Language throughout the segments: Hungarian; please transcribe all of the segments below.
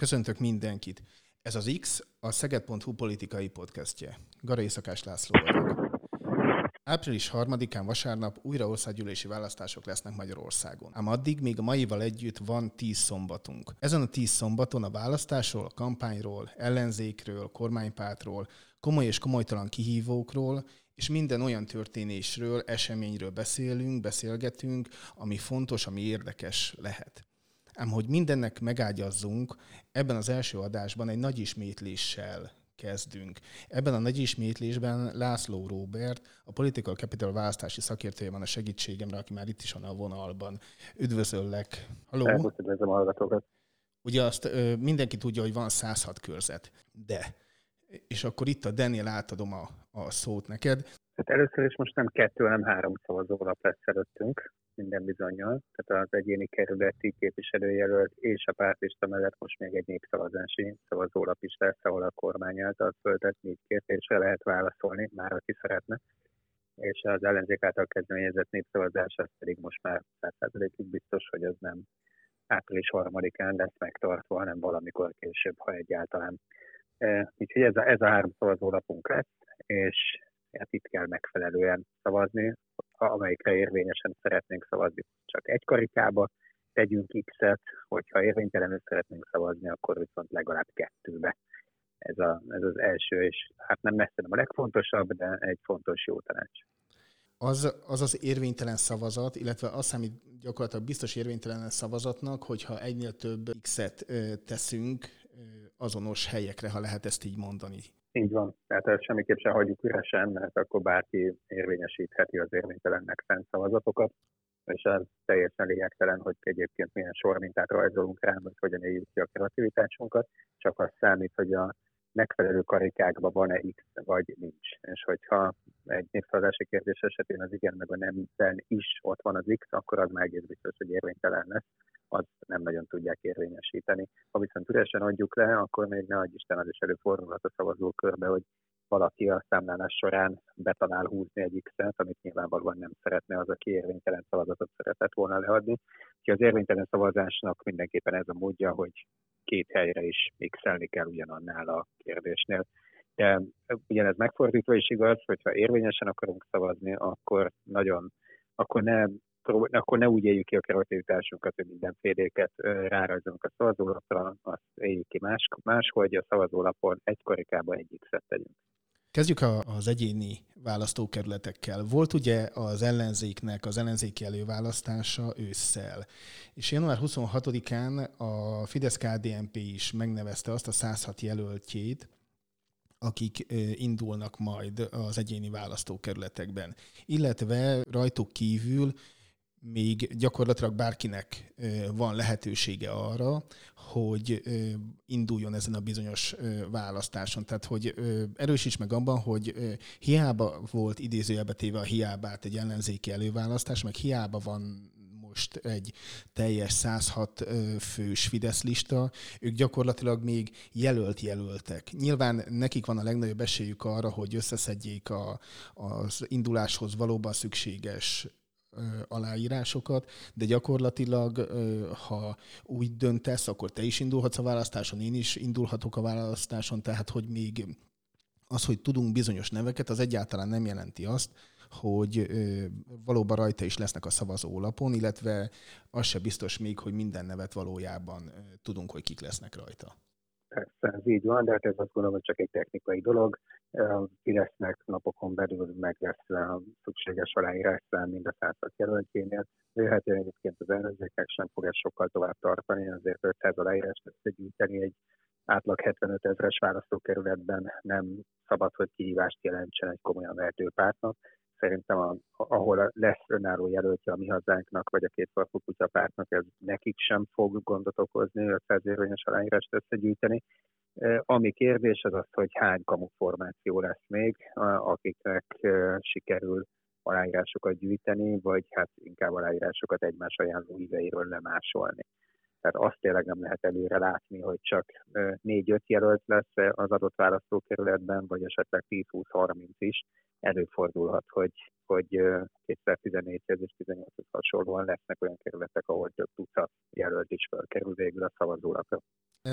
Köszöntök mindenkit! Ez az X, a Szeged.hu politikai podcastje. Gara Északás László vagyok. Április 3-án vasárnap újra országgyűlési választások lesznek Magyarországon. Ám addig még a maival együtt van 10 szombatunk. Ezen a 10 szombaton a választásról, a kampányról, ellenzékről, kormánypártról, komoly és komolytalan kihívókról, és minden olyan történésről, eseményről beszélünk, beszélgetünk, ami fontos, ami érdekes lehet. Ám hogy mindennek megágyazzunk, ebben az első adásban egy nagy ismétléssel kezdünk. Ebben a nagy ismétlésben László Róbert, a Political Capital választási szakértője van a segítségemre, aki már itt is van a vonalban. Üdvözöllek! Halló! Üdvözlöm a hallgatókat! Ugye azt ö, mindenki tudja, hogy van 106 körzet, de, és akkor itt a Daniel átadom a, a szót neked. Először is most nem kettő, hanem három szavazólap lesz előttünk minden bizonyal. Tehát az egyéni kerületi képviselőjelölt és a pártista mellett most még egy népszavazási szavazólap is lesz, ahol a kormány által föltett négy kérdésre lehet válaszolni, már aki szeretne. És az ellenzék által kezdeményezett népszavazás, az pedig most már 100%-ig biztos, hogy az nem április harmadikán lesz megtartva, hanem valamikor később, ha egyáltalán. E, úgyhogy ez a, ez a három szavazólapunk lesz, és hát itt kell megfelelően szavazni, amelyikre érvényesen szeretnénk szavazni. Csak egy karikába tegyünk X-et, hogyha érvénytelenül szeretnénk szavazni, akkor viszont legalább kettőbe. Ez, a, ez az első, és hát nem messze nem a legfontosabb, de egy fontos jó tanács. Az, az az érvénytelen szavazat, illetve azt számít gyakorlatilag biztos érvénytelen szavazatnak, hogyha egynél több X-et teszünk azonos helyekre, ha lehet ezt így mondani. Így van. Tehát ezt semmiképp sem hagyjuk üresen, mert akkor bárki érvényesítheti az érvénytelennek fent szavazatokat, és ez teljesen lényegtelen, hogy egyébként milyen sormintát rajzolunk rá, vagy hogyan éljük ki a kreativitásunkat, csak az számít, hogy a megfelelő karikákban van-e X, vagy nincs. És hogyha egy népszavazási kérdés esetén az igen meg a nemben is ott van az X, akkor az már egész biztos, hogy érvénytelen lesz, azt nem nagyon tudják érvényesíteni. Ha viszont üresen adjuk le, akkor még ne adj Isten, az is előfordulhat a szavazókörbe, hogy valaki a számlálás során betanál húzni egy X-et, amit nyilvánvalóan nem szeretne az, aki érvénytelen szavazatot szeretett volna leadni. Úgyhogy az érvénytelen szavazásnak mindenképpen ez a módja, hogy két helyre is mixelni kell ugyanannál a kérdésnél. De ugyanez megfordítva is igaz, hogyha érvényesen akarunk szavazni, akkor nagyon, akkor ne akkor ne úgy éljük ki a kreativitásunkat, hogy mindenféléket rárajzolunk a szavazólapra, azt éljük ki más, máshogy a szavazólapon egy karikában egyik x tegyünk. Kezdjük az egyéni választókerületekkel. Volt ugye az ellenzéknek az ellenzéki előválasztása ősszel, és január 26-án a Fidesz-KDNP is megnevezte azt a 106 jelöltjét, akik indulnak majd az egyéni választókerületekben. Illetve rajtuk kívül még gyakorlatilag bárkinek van lehetősége arra, hogy induljon ezen a bizonyos választáson. Tehát, hogy erősíts meg abban, hogy hiába volt idézőjelbe téve a hiábát egy ellenzéki előválasztás, meg hiába van most egy teljes 106 fős Fidesz lista, ők gyakorlatilag még jelölt jelöltek. Nyilván nekik van a legnagyobb esélyük arra, hogy összeszedjék a, az induláshoz valóban szükséges aláírásokat, de gyakorlatilag, ha úgy döntesz, akkor te is indulhatsz a választáson, én is indulhatok a választáson, tehát hogy még az, hogy tudunk bizonyos neveket, az egyáltalán nem jelenti azt, hogy valóban rajta is lesznek a szavazólapon, illetve az se biztos még, hogy minden nevet valójában tudunk, hogy kik lesznek rajta. Persze, ez így van, de hát ez azt gondolom, hogy csak egy technikai dolog. Fidesznek napokon belül meg lesz a szükséges aláírásszám mind a század jelöltjénél. Vélhetően egyébként az ellenzékek sem fog sokkal tovább tartani, azért 500 aláírást összegyűjteni egy átlag 75 ezeres választókerületben nem szabad, hogy kihívást jelentsen egy komolyan vehető pártnak szerintem a, ahol lesz önálló jelöltje a mi hazánknak, vagy a két farkú kutyapártnak, ez nekik sem fog gondot okozni, 500 érvényes aláírást összegyűjteni. Ami kérdés az az, hogy hány kamuformáció lesz még, akiknek sikerül aláírásokat gyűjteni, vagy hát inkább aláírásokat egymás ajánló híveiről lemásolni. Tehát azt tényleg nem lehet előre látni, hogy csak 4-5 jelölt lesz az adott választókerületben, vagy esetleg 10-20-30 is. Előfordulhat, hogy, hogy 2014-hez és 18-hoz hasonlóan lesznek olyan kerületek, ahol több tucat jelölt is felkerül végül a szavazólapra.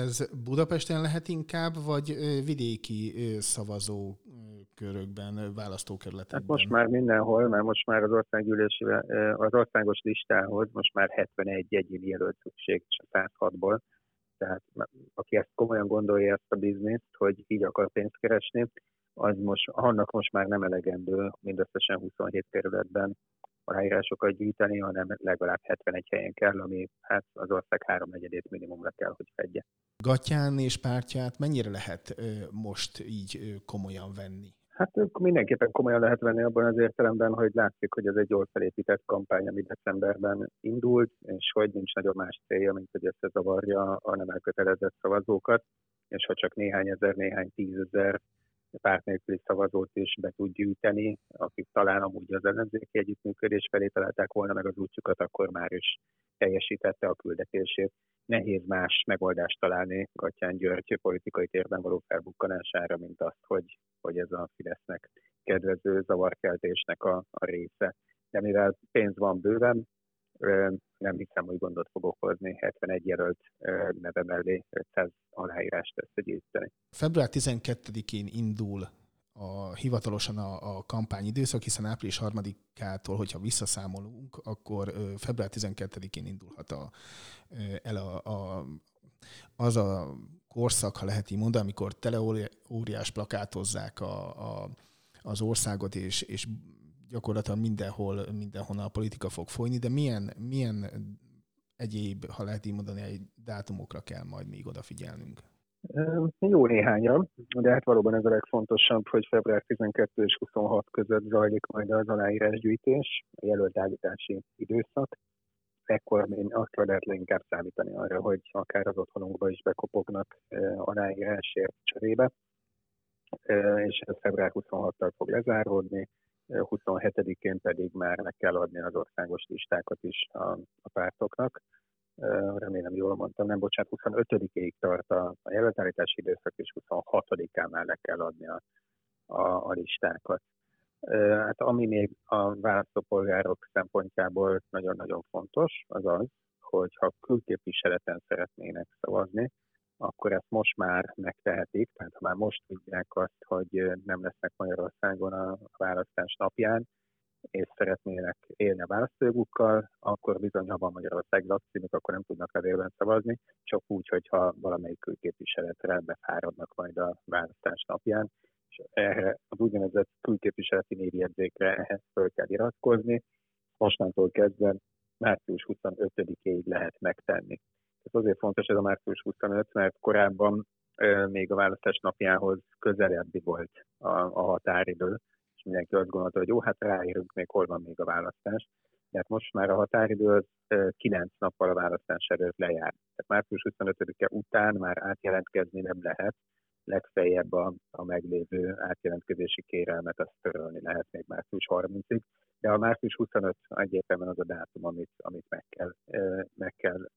Ez Budapesten lehet inkább, vagy vidéki szavazókörökben, választókerületekben? Hát most már mindenhol, mert most már az országgyűlési, az országos listához most már 71 egyéni jelölt szükség a 106-ból. Tehát aki ezt komolyan gondolja ezt a bizniszt, hogy így akar pénzt keresni, az most, annak most már nem elegendő mindösszesen 27 kerületben aláírásokat gyűjteni, hanem legalább 71 helyen kell, ami hát az ország háromnegyedét minimumra kell, hogy fedje. Gatyán és pártját mennyire lehet most így komolyan venni? Hát mindenképpen komolyan lehet venni abban az értelemben, hogy látszik, hogy ez egy jól felépített kampány, ami decemberben indult, és hogy nincs nagyobb más célja, mint hogy összezavarja a nem elkötelezett szavazókat, és ha csak néhány ezer, néhány tízezer párt nélküli szavazót is be tud gyűjteni, akik talán amúgy az ellenzéki együttműködés felé találták volna meg az útjukat, akkor már is teljesítette a küldetését. Nehéz más megoldást találni Gatyán György politikai térben való felbukkanására, mint azt, hogy, hogy ez a Fidesznek kedvező zavarkeltésnek a, a része. De mivel pénz van bőven, nem hiszem, hogy gondot fog okozni 71 jelölt neve mellé 500 aláírást összegyűjteni. Február 12-én indul a, hivatalosan a, a időszak, hiszen április 3-ától, hogyha visszaszámolunk, akkor február 12-én indulhat a, el a, a, az a korszak, ha lehet így mondani, amikor teleóriás plakátozzák a, a, az országot, és, és gyakorlatilag mindenhol, mindenhol a politika fog folyni, de milyen, milyen egyéb, ha lehet így mondani, egy dátumokra kell majd még odafigyelnünk? Jó néhányan, de hát valóban ez a legfontosabb, hogy február 12 és 26 között zajlik majd az aláírásgyűjtés, a jelölt időszak. Ekkor én akkor lehet leginkább számítani arra, hogy akár az otthonunkba is bekopognak aláírásért cserébe, és ez február 26-tal fog lezáródni 27-én pedig már meg kell adni az országos listákat is a, a pártoknak. Remélem jól mondtam, nem bocsánat, 25-ig tart a, a jelöltállítási időszak, és 26-án már le kell adni a, a, a listákat. Hát ami még a választópolgárok szempontjából nagyon-nagyon fontos, az az, hogy ha külképviseleten szeretnének szavazni, akkor ezt most már megtehetik, tehát ha már most tudják azt, hogy nem lesznek Magyarországon a választás napján, és szeretnének élni a választójogukkal, akkor bizony, ha van Magyarország lakcímük, akkor nem tudnak levélben szavazni, csak úgy, hogyha valamelyik külképviseletre befáradnak majd a választás napján, és erre az úgynevezett külképviseleti névjegyzékre ehhez fel kell iratkozni. Mostantól kezdve március 25-ig lehet megtenni. Ez azért fontos ez a március 25, mert korábban még a választás napjához közelebbi volt a, a határidő, és mindenki azt gondolta, hogy jó, hát ráérünk, még hol van még a választás. Tehát most már a határidő az 9 nappal a választás előtt lejár. Tehát március 25-e után már átjelentkezni nem lehet, legfeljebb a, a meglévő átjelentkezési kérelmet azt törölni lehet még március 30-ig, de a március 25 egyértelműen az a dátum, amit, amit meg, kell, meg kell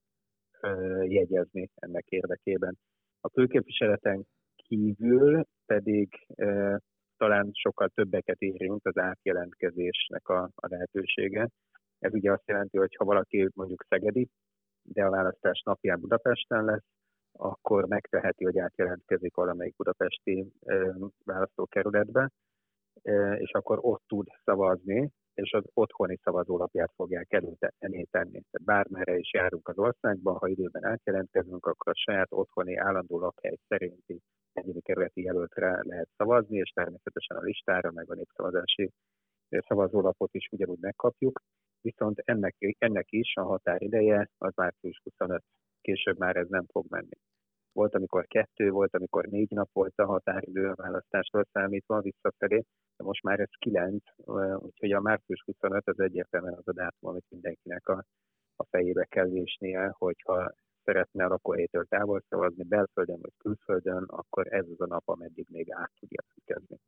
jegyezni ennek érdekében. A külképviseleten kívül pedig talán sokkal többeket érint az átjelentkezésnek a, a lehetősége. Ez ugye azt jelenti, hogy ha valaki mondjuk Szegedi, de a választás napján Budapesten lesz, akkor megteheti, hogy átjelentkezik valamelyik budapesti választókerületbe, és akkor ott tud szavazni, és az otthoni szavazólapját fogják előtenni tenni. Tehát bármerre is járunk az országban, ha időben átjelentkezünk, akkor a saját otthoni állandó lakhely szerinti egyéni kerületi jelöltre lehet szavazni, és természetesen a listára, meg a népszavazási szavazólapot is ugyanúgy megkapjuk. Viszont ennek, ennek is a határideje az március 25. Később már ez nem fog menni. Volt, amikor kettő, volt, amikor négy nap volt a határidő a választásról számítva visszafelé, de most már ez kilenc, úgyhogy a március 25 az egyértelműen az a dátum, amit mindenkinek a, a fejébe kell vésnie, hogyha szeretne a lakóhelytől távol szavazni, belföldön vagy külföldön, akkor ez az a nap, ameddig még át tudja kezdeni.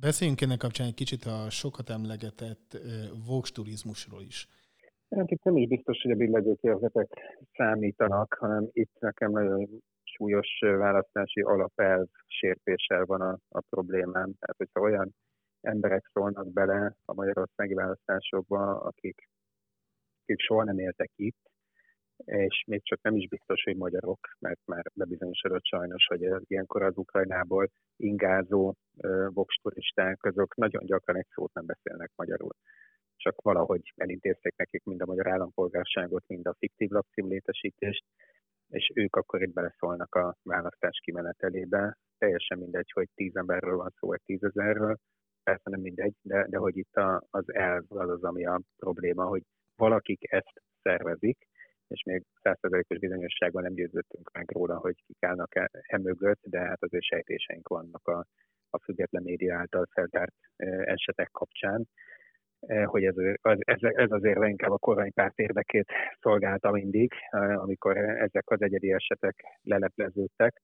Beszéljünk ennek kapcsán egy kicsit a sokat emlegetett Vox turizmusról is. Hát itt nem így biztos, hogy a billegőkérzetek számítanak, hanem itt nekem nagyon súlyos választási alapelv sértéssel van a, a problémám. Tehát, hogyha olyan emberek szólnak bele a magyarországi választásokba, akik, akik soha nem éltek itt, és még csak nem is biztos, hogy magyarok, mert már bebizonyosodott sajnos, hogy ilyenkor az Ukrajnából ingázó voksturisták, azok nagyon gyakran egy szót nem beszélnek magyarul. Csak valahogy elintézték nekik mind a magyar állampolgárságot, mind a fiktív lakcímlétesítést, és ők akkor itt beleszólnak a választás kimenetelébe. Teljesen mindegy, hogy tíz emberről van szó, vagy tízezerről, persze nem mindegy, de, de hogy itt a, az elv az az, ami a probléma, hogy valakik ezt szervezik, és még százszerzalékos bizonyosságban nem győződtünk meg róla, hogy kik állnak e, e mögött, de hát azért sejtéseink vannak a, a független média által feltárt e, esetek kapcsán, hogy ez, ez, ez azért inkább a kormánypárt érdekét szolgálta mindig, e, amikor ezek az egyedi esetek lelepleződtek.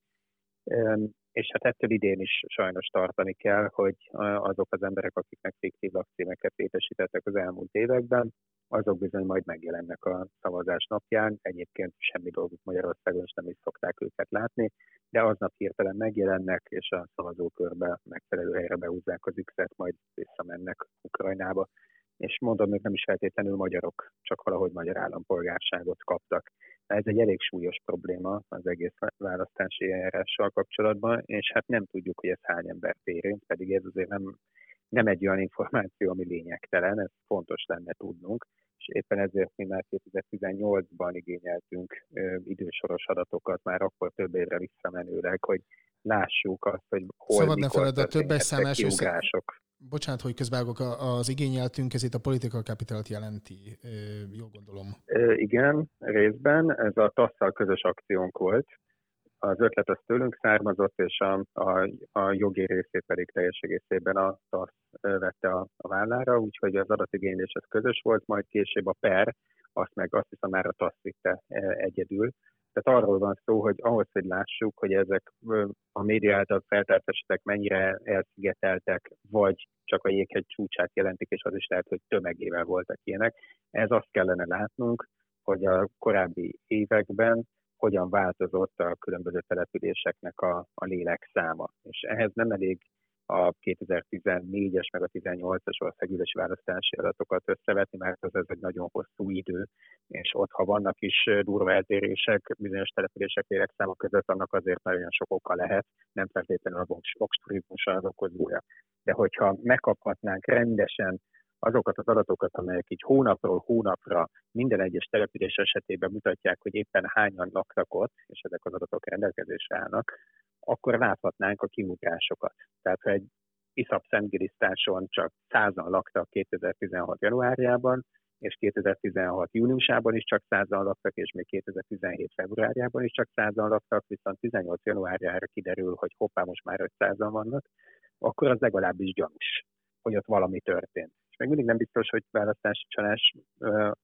És hát ettől idén is sajnos tartani kell, hogy azok az emberek, akiknek fiktív lakcímeket létesítettek az elmúlt években, azok bizony majd megjelennek a szavazás napján. Egyébként semmi dolguk Magyarországon, és nem is szokták őket látni, de aznap hirtelen megjelennek, és a szavazókörbe megfelelő helyre behúzzák az x majd visszamennek Ukrajnába. És mondom, hogy nem is feltétlenül magyarok, csak valahogy magyar állampolgárságot kaptak. Ez egy elég súlyos probléma az egész választási eljárással kapcsolatban, és hát nem tudjuk, hogy ez hány embert érint, pedig ez azért nem nem egy olyan információ, ami lényegtelen, ez fontos lenne tudnunk, és éppen ezért mi már 2018-ban igényeltünk ö, idősoros adatokat, már akkor több évre visszamenőleg, hogy lássuk azt, hogy hol Szabad ne feled, a többes számás. Bocsánat, hogy közbágok, az igényeltünk, ez itt a political capital jelenti, jól gondolom. Igen, részben. Ez a TASZ-szal közös akciónk volt, az ötlet az tőlünk származott, és a, a, a jogi részét pedig teljes egészében a TASZ vette a, a vállára, úgyhogy az adatigénylés az közös volt, majd később a PER, azt meg azt hiszem már a TASZ vitte egyedül. Tehát arról van szó, hogy ahhoz, hogy lássuk, hogy ezek a média által feltárt esetek mennyire elszigeteltek, vagy csak a jéghegy csúcsát jelentik, és az is lehet, hogy tömegével voltak ilyenek. Ez azt kellene látnunk, hogy a korábbi években hogyan változott a különböző településeknek a, a lélek száma. És ehhez nem elég a 2014-es meg a 18-as országgyűlési választási adatokat összevetni, mert az ez egy nagyon hosszú idő, és ott, ha vannak is durva eltérések bizonyos települések lélekszáma között, annak azért nagyon sok oka lehet, nem feltétlenül a vox turizmus az okozója. De hogyha megkaphatnánk rendesen azokat az adatokat, amelyek így hónapról hónapra minden egyes település esetében mutatják, hogy éppen hányan laktak ott, és ezek az adatok rendelkezésre állnak, akkor láthatnánk a kiugrásokat. Tehát, ha egy iszap szentgirisztáson csak százan laktak 2016 januárjában, és 2016 júniusában is csak százan laktak, és még 2017 februárjában is csak százan laktak, viszont 18 januárjára kiderül, hogy hoppá, most már 500-an vannak, akkor az legalábbis gyanús, hogy ott valami történt és még mindig nem biztos, hogy választási csalás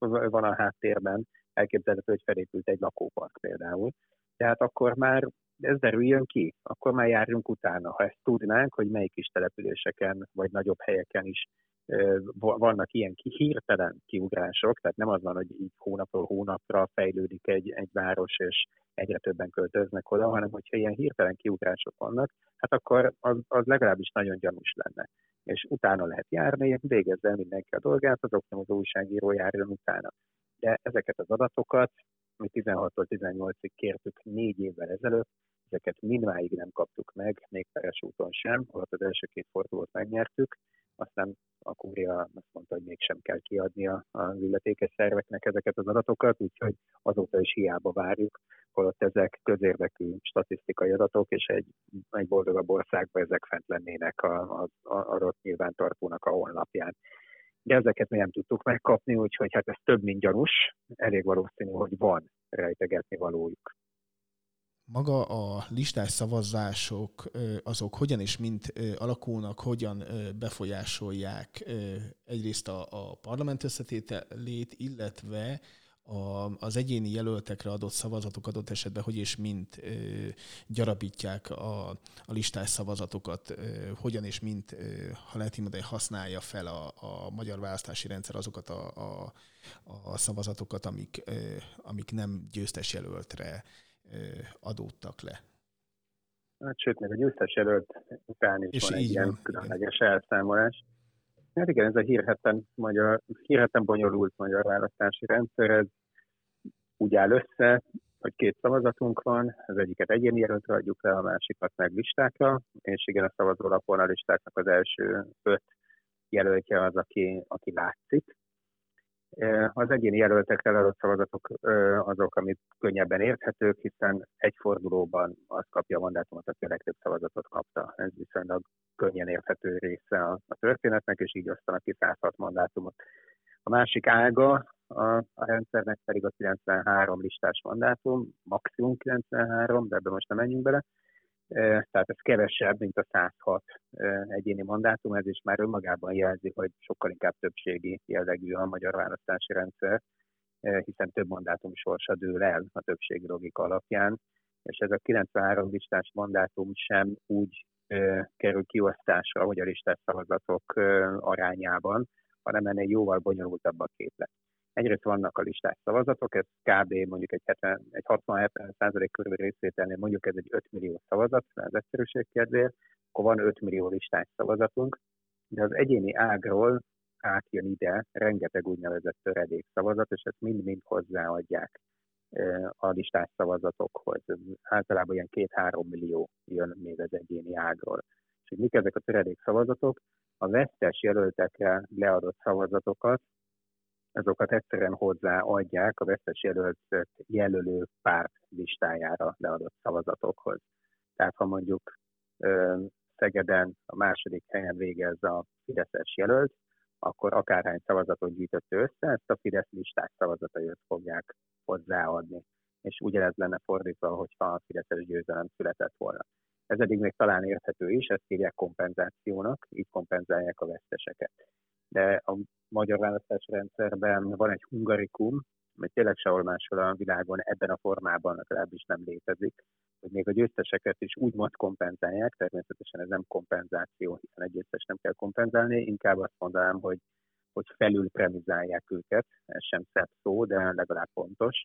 van a háttérben, elképzelhető, hogy felépült egy lakópark például. Tehát akkor már ez derüljön ki, akkor már járjunk utána. Ha ezt tudnánk, hogy melyik kis településeken, vagy nagyobb helyeken is vannak ilyen hirtelen kiugrások, tehát nem az van, hogy így hónapról hónapra fejlődik egy, egy város, és egyre többen költöznek oda, hanem hogyha ilyen hirtelen kiugrások vannak, hát akkor az, az legalábbis nagyon gyanús lenne. És utána lehet járni, végezze el mindenki a dolgát, azok nem az újságíró járjon utána. De ezeket az adatokat, mi 16-tól 18-ig kértük négy évvel ezelőtt, ezeket mindmáig nem kaptuk meg, még peres úton sem, holott az első két fordulót megnyertük, aztán a kúria azt mondta, hogy mégsem kell kiadni az illetékes szerveknek ezeket az adatokat, úgyhogy azóta is hiába várjuk, holott ezek közérdekű statisztikai adatok, és egy, egy boldogabb országban ezek fent lennének az adott nyilvántartónak a honlapján. De ezeket mi nem tudtuk megkapni, úgyhogy hát ez több, mint gyanús, elég valószínű, hogy van rejtegetni valójuk maga a listás szavazások, azok hogyan és mint alakulnak, hogyan befolyásolják egyrészt a, a parlament összetételét, illetve a, az egyéni jelöltekre adott szavazatok adott esetben hogy és mint ö, gyarapítják a, a listás szavazatokat, ö, hogyan és mint, ö, ha lehet mondani, használja fel a, a magyar választási rendszer azokat a, a, a szavazatokat, amik, ö, amik nem győztes jelöltre adódtak le. Hát, sőt, még a győztes jelölt után is és van egy ilyen különleges elszámolás. Hát igen, ez a hírheten, magyar, hírheten bonyolult magyar választási rendszer, ez úgy áll össze, hogy két szavazatunk van, az egyiket egyéni jelöltre adjuk le, a másikat meg listákra, és igen, a szavazólapon a listáknak az első öt jelöltje az, aki, aki látszik. Az egyéni jelöltekre adott szavazatok azok, amik könnyebben érthetők, hiszen egy fordulóban az kapja a mandátumot, aki a legtöbb szavazatot kapta. Ez viszonylag könnyen érthető része a, a történetnek, és így osztanak ki 106 mandátumot. A másik ága a, a rendszernek pedig a 93 listás mandátum, maximum 93, de ebbe most nem menjünk bele. Tehát ez kevesebb, mint a 106 egyéni mandátum, ez is már önmagában jelzi, hogy sokkal inkább többségi jellegű a magyar választási rendszer, hiszen több mandátum sorsa dől el a többségi logika alapján, és ez a 93 listás mandátum sem úgy kerül kiosztásra, hogy a listás szavazatok arányában, hanem ennél jóval bonyolultabb a képlet. Egyrészt vannak a listás szavazatok, ez kb. mondjuk egy, 70, egy 60-70 százalék körül részvételnél mondjuk ez egy 5 millió szavazat, az egyszerűség kedvéért, akkor van 5 millió listás szavazatunk, de az egyéni ágról átjön ide rengeteg úgynevezett töredék szavazat, és ezt mind-mind hozzáadják a listás szavazatokhoz. Általában ilyen két-három millió jön még az egyéni ágról. És hogy mik ezek a töredék szavazatok? A vesztes jelöltekre leadott szavazatokat azokat egyszerűen hozzáadják a vesztes jelöltet jelölő párt listájára leadott szavazatokhoz. Tehát ha mondjuk Szegeden a második helyen végez a Fideszes jelölt, akkor akárhány szavazatot gyűjtött össze, ezt a Fidesz listás szavazatait fogják hozzáadni. És ugyanez lenne fordítva, hogyha a Fideszes győzelem született volna. Ez eddig még talán érthető is, ezt hívják kompenzációnak, így kompenzálják a veszteseket de a magyar rendszerben van egy hungarikum, ami tényleg sehol máshol a világon ebben a formában legalábbis nem létezik, hogy még a győzteseket is úgymond kompenzálják, természetesen ez nem kompenzáció, hiszen egy győztes nem kell kompenzálni, inkább azt mondanám, hogy, hogy felül premizálják őket, ez sem szebb szó, de legalább pontos,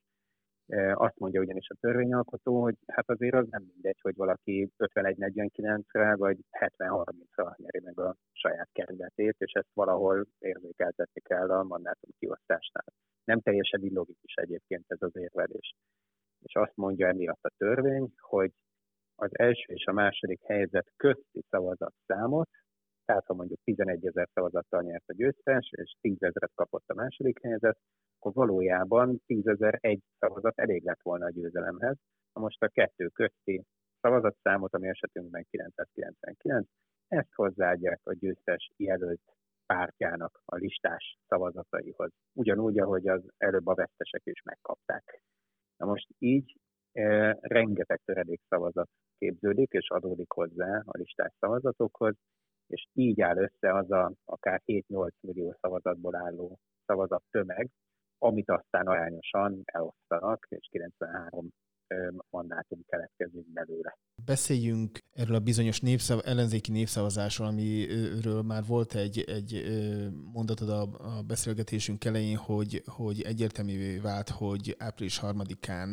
azt mondja ugyanis a törvényalkotó, hogy hát azért az nem mindegy, hogy valaki 51-49-re vagy 70-30-ra nyeri meg a saját kerületét, és ezt valahol érzékeltetni kell a mandátum kiosztásnál. Nem teljesen illogikus egyébként ez az érvelés. És azt mondja emiatt a törvény, hogy az első és a második helyzet közti szavazatszámot, tehát ha mondjuk 11 ezer szavazattal nyert a győztes, és 10 ezeret kapott a második helyzet, akkor valójában 10.001 szavazat elég lett volna a győzelemhez. Na most a kettő közti szavazatszámot, ami esetünkben 999, ezt hozzáadják a győztes jelölt pártjának a listás szavazataihoz. Ugyanúgy, ahogy az előbb a vesztesek is megkapták. Na most így e, rengeteg töredék szavazat képződik és adódik hozzá a listás szavazatokhoz, és így áll össze az a akár 7-8 millió szavazatból álló szavazat tömeg, amit aztán arányosan elosztanak, és 93 mandátum keletkezik belőle. Beszéljünk erről a bizonyos népszav, ellenzéki népszavazásról, amiről már volt egy, egy mondatod a, a beszélgetésünk elején, hogy, hogy egyértelművé vált, hogy április harmadikán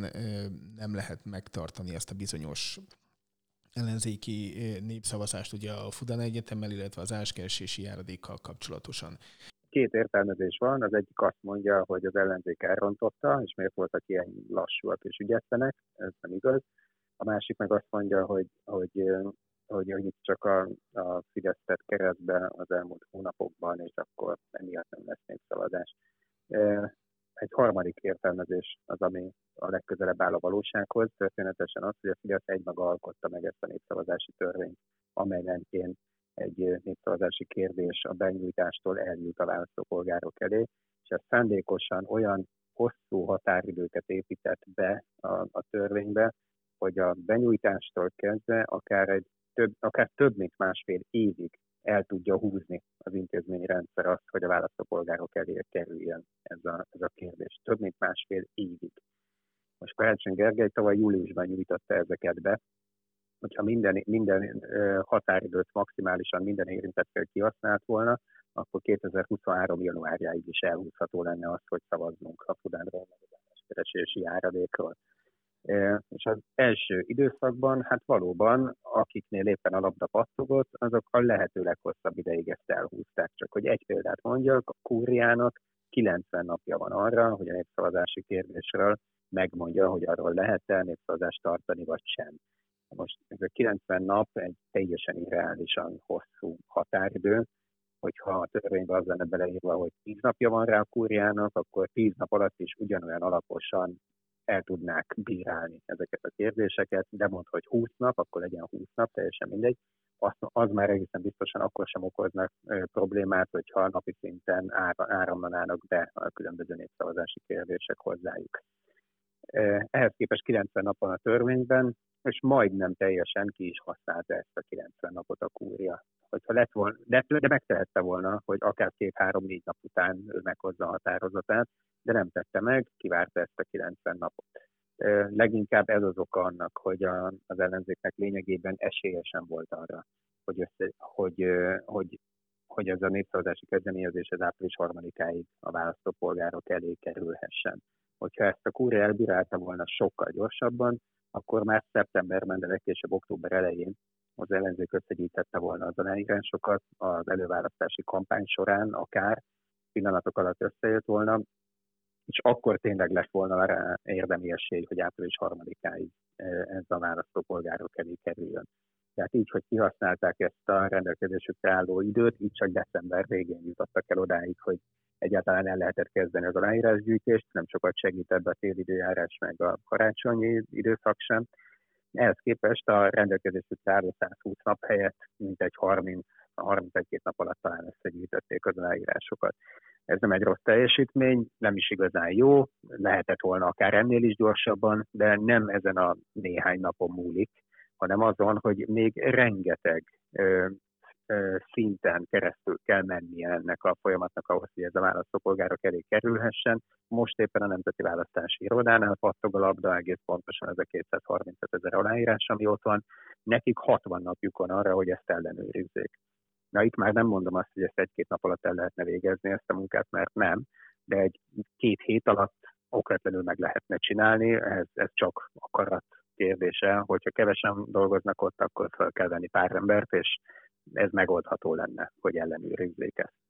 nem lehet megtartani ezt a bizonyos ellenzéki népszavazást ugye a Fudan Egyetemmel, illetve az áskeresési járadékkal kapcsolatosan két értelmezés van, az egyik azt mondja, hogy az ellenzék elrontotta, és miért voltak ilyen lassúak és ügyetlenek, ez nem igaz. A másik meg azt mondja, hogy, hogy, hogy, hogy itt csak a, a Fidesz keresztbe az elmúlt hónapokban, és akkor emiatt nem lesz népszavazás. Egy harmadik értelmezés az, ami a legközelebb áll a valósághoz, történetesen az, hogy a Fidesz egymaga alkotta meg ezt a népszavazási törvényt, amely mentén egy népszavazási kérdés a benyújtástól eljut a választópolgárok elé, és ez szándékosan olyan hosszú határidőket épített be a, a törvénybe, hogy a benyújtástól kezdve akár, egy több, akár több mint másfél évig el tudja húzni az intézményrendszer azt, hogy a választópolgárok elé kerüljön ez a, ez a kérdés. Több mint másfél évig. Most Karácsony Gergely tavaly júliusban nyújtotta ezeket be, hogyha minden, minden határidőt maximálisan minden érintettel kihasznált volna, akkor 2023. januárjáig is elhúzható lenne az, hogy szavazzunk a Fudánról, meg a keresési áradékról. És az első időszakban, hát valóban, akiknél éppen a labda pattogott, azok a lehető leghosszabb ideig ezt elhúzták. Csak hogy egy példát mondjak, a kúriának 90 napja van arra, hogy a népszavazási kérdésről megmondja, hogy arról lehet-e népszavazást tartani, vagy sem. Most ez a 90 nap egy teljesen irreálisan hosszú határidő, hogyha a törvényben az lenne beleírva, hogy 10 napja van rá a kúriának, akkor 10 nap alatt is ugyanolyan alaposan el tudnák bírálni ezeket a kérdéseket, de mond, hogy 20 nap, akkor legyen 20 nap, teljesen mindegy. Az, az már egészen biztosan akkor sem okoznak ö, problémát, hogyha napi szinten áramlanának be a különböző népszavazási kérdések hozzájuk. Ehhez képest 90 nap van a törvényben, és majdnem teljesen ki is használta ezt a 90 napot a kúria. Hogyha lett volna, de, de megtehette volna, hogy akár két-három-négy nap után ő meghozza a határozatát, de nem tette meg, kivárta ezt a 90 napot. Leginkább ez az oka annak, hogy a, az ellenzéknek lényegében esélyesen volt arra, hogy, össze, hogy, hogy, hogy ez a népszavazási kezdeményezés az április harmadikáig a választópolgárok elé kerülhessen. Hogyha ezt a kúria elbírálta volna sokkal gyorsabban, akkor már szeptemberben, de legkésőbb október elején az ellenzék összegyűjtette volna az aláírásokat az előválasztási kampány során, akár pillanatok alatt összejött volna, és akkor tényleg lett volna rá érdemi esély, hogy április harmadikáig e, ez a választópolgárok elé kerüljön. Tehát így, hogy kihasználták ezt a rendelkezésükre álló időt, így csak december végén jutottak el odáig, hogy egyáltalán el lehetett kezdeni az aláírásgyűjtést, nem sokat segített a télidőjárás meg a karácsonyi időszak sem. Ehhez képest a rendelkezésükre álló 120 nap helyett mintegy 30 31 nap alatt talán összegyűjtötték az aláírásokat. Ez nem egy rossz teljesítmény, nem is igazán jó, lehetett volna akár ennél is gyorsabban, de nem ezen a néhány napon múlik, hanem azon, hogy még rengeteg ö, szinten keresztül kell mennie ennek a folyamatnak ahhoz, hogy ez a választópolgárok elé kerülhessen. Most éppen a Nemzeti Választási Irodánál pattog a labda, egész pontosan ez a 235 ezer aláírás, ami ott van. Nekik 60 napjuk van arra, hogy ezt ellenőrizzék. Na itt már nem mondom azt, hogy ezt egy-két nap alatt el lehetne végezni ezt a munkát, mert nem, de egy két hét alatt okvetlenül meg lehetne csinálni, ez, ez csak akarat kérdése, hogyha kevesen dolgoznak ott, akkor fel kell venni pár embert, és ez megoldható lenne, hogy ellenőrizzék ezt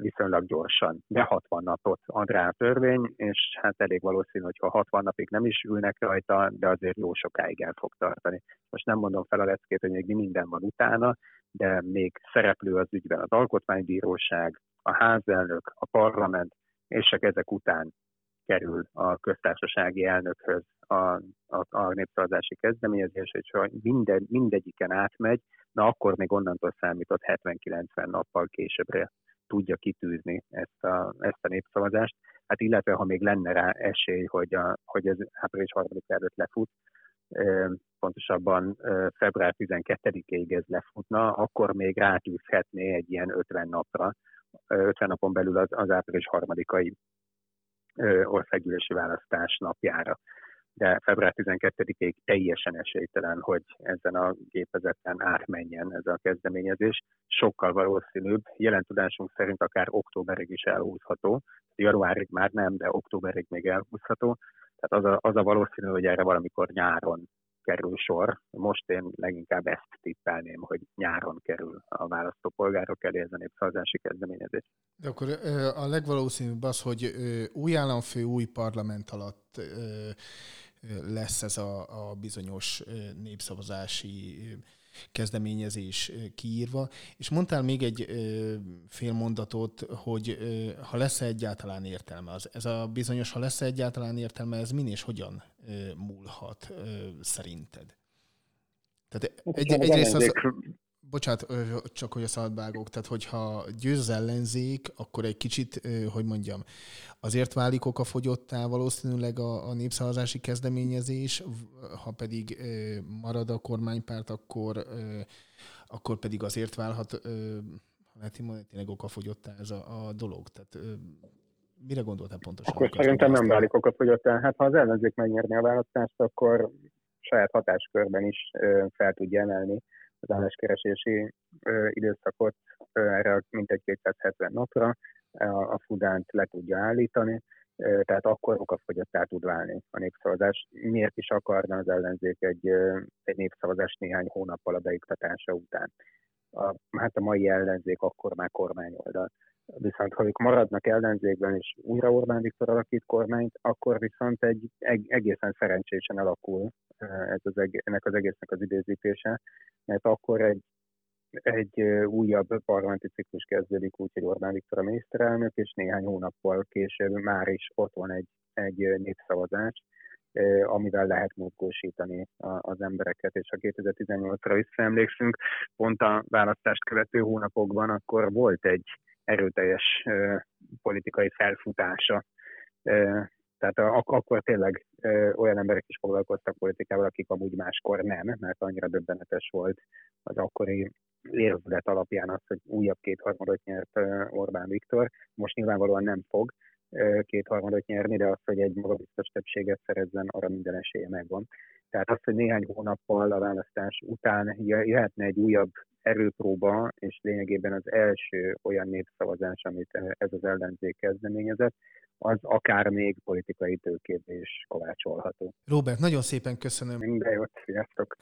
viszonylag gyorsan. De 60 napot ad a törvény, és hát elég valószínű, hogy ha 60 napig nem is ülnek rajta, de azért jó sokáig el fog tartani. Most nem mondom fel a leckét, hogy még minden van utána, de még szereplő az ügyben az alkotmánybíróság, a házelnök, a parlament, és csak ezek után kerül a köztársasági elnökhöz a, a, a népszavazási kezdeményezés, és ha minden, mindegyiken átmegy, na akkor még onnantól számított 70-90 nappal későbbre tudja kitűzni ezt a, ezt a népszavazást. Hát illetve, ha még lenne rá esély, hogy, a, hogy ez április 3 előtt lefut, pontosabban február 12-ig ez lefutna, akkor még rátűzhetné egy ilyen 50 napra, 50 napon belül az, az április harmadikai országgyűlési választás napjára. De február 12-ig teljesen esélytelen, hogy ezen a gépezeten átmenjen ez a kezdeményezés. Sokkal valószínűbb, jelen tudásunk szerint akár októberig is elhúzható. Januárig már nem, de októberig még elhúzható. Tehát az a, az a valószínű, hogy erre valamikor nyáron kerül sor. Most én leginkább ezt tippelném, hogy nyáron kerül a választópolgárok elé ez a népszavazási kezdeményezés. De akkor a legvalószínűbb az, hogy új államfő, új parlament alatt lesz ez a, a bizonyos népszavazási kezdeményezés kiírva. És mondtál még egy fél mondatot, hogy ha lesz -e egyáltalán értelme. Az, ez a bizonyos, ha lesz -e egyáltalán értelme, ez min és hogyan múlhat szerinted? Tehát egy, egyrészt az, bocsánat, csak hogy a szabadvágók, tehát hogyha győz az ellenzék, akkor egy kicsit, hogy mondjam, azért válik fogyottá valószínűleg a, a népszavazási kezdeményezés, ha pedig marad a kormánypárt, akkor akkor pedig azért válhat, ha lehet mondani, tényleg okafogyottá ez a, a dolog. Tehát mire gondoltál pontosan? Akkor szerintem nem válik okafogyottá. Hát ha az ellenzék megnyerni a választást, akkor saját hatáskörben is fel tudja emelni az álláskeresési időszakot erre mintegy 270 napra, a Fudánt le tudja állítani, tehát akkor okafogyottá tud válni a népszavazás. Miért is akarna az ellenzék egy, egy népszavazást néhány hónappal a beiktatása után? A, hát a mai ellenzék akkor már kormányoldal. Viszont ha ők maradnak ellenzékben és újra Orbán Viktor alakít kormányt, akkor viszont egy, egy egészen szerencsésen alakul ez az, ennek az egésznek az időzítése, mert akkor egy egy újabb parlamenti ciklus kezdődik úgy, hogy Orbán Viktor a miniszterelnök, és néhány hónappal később már is ott van egy, egy népszavazás, amivel lehet mozgósítani az embereket, és ha 2018-ra visszaemlékszünk, pont a választást követő hónapokban akkor volt egy erőteljes politikai felfutása tehát akkor tényleg olyan emberek is foglalkoztak politikával, akik amúgy máskor nem, mert annyira döbbenetes volt az akkori érzület alapján az, hogy újabb kétharmadot nyert Orbán Viktor. Most nyilvánvalóan nem fog kétharmadot nyerni, de az, hogy egy magabiztos többséget szerezzen, arra minden esélye megvan. Tehát az, hogy néhány hónappal a választás után jöhetne egy újabb erőpróba, és lényegében az első olyan népszavazás, amit ez az ellenzék kezdeményezett, az akár még politikai tőkébé is kovácsolható. Robert, nagyon szépen köszönöm. Minden jót, sziasztok!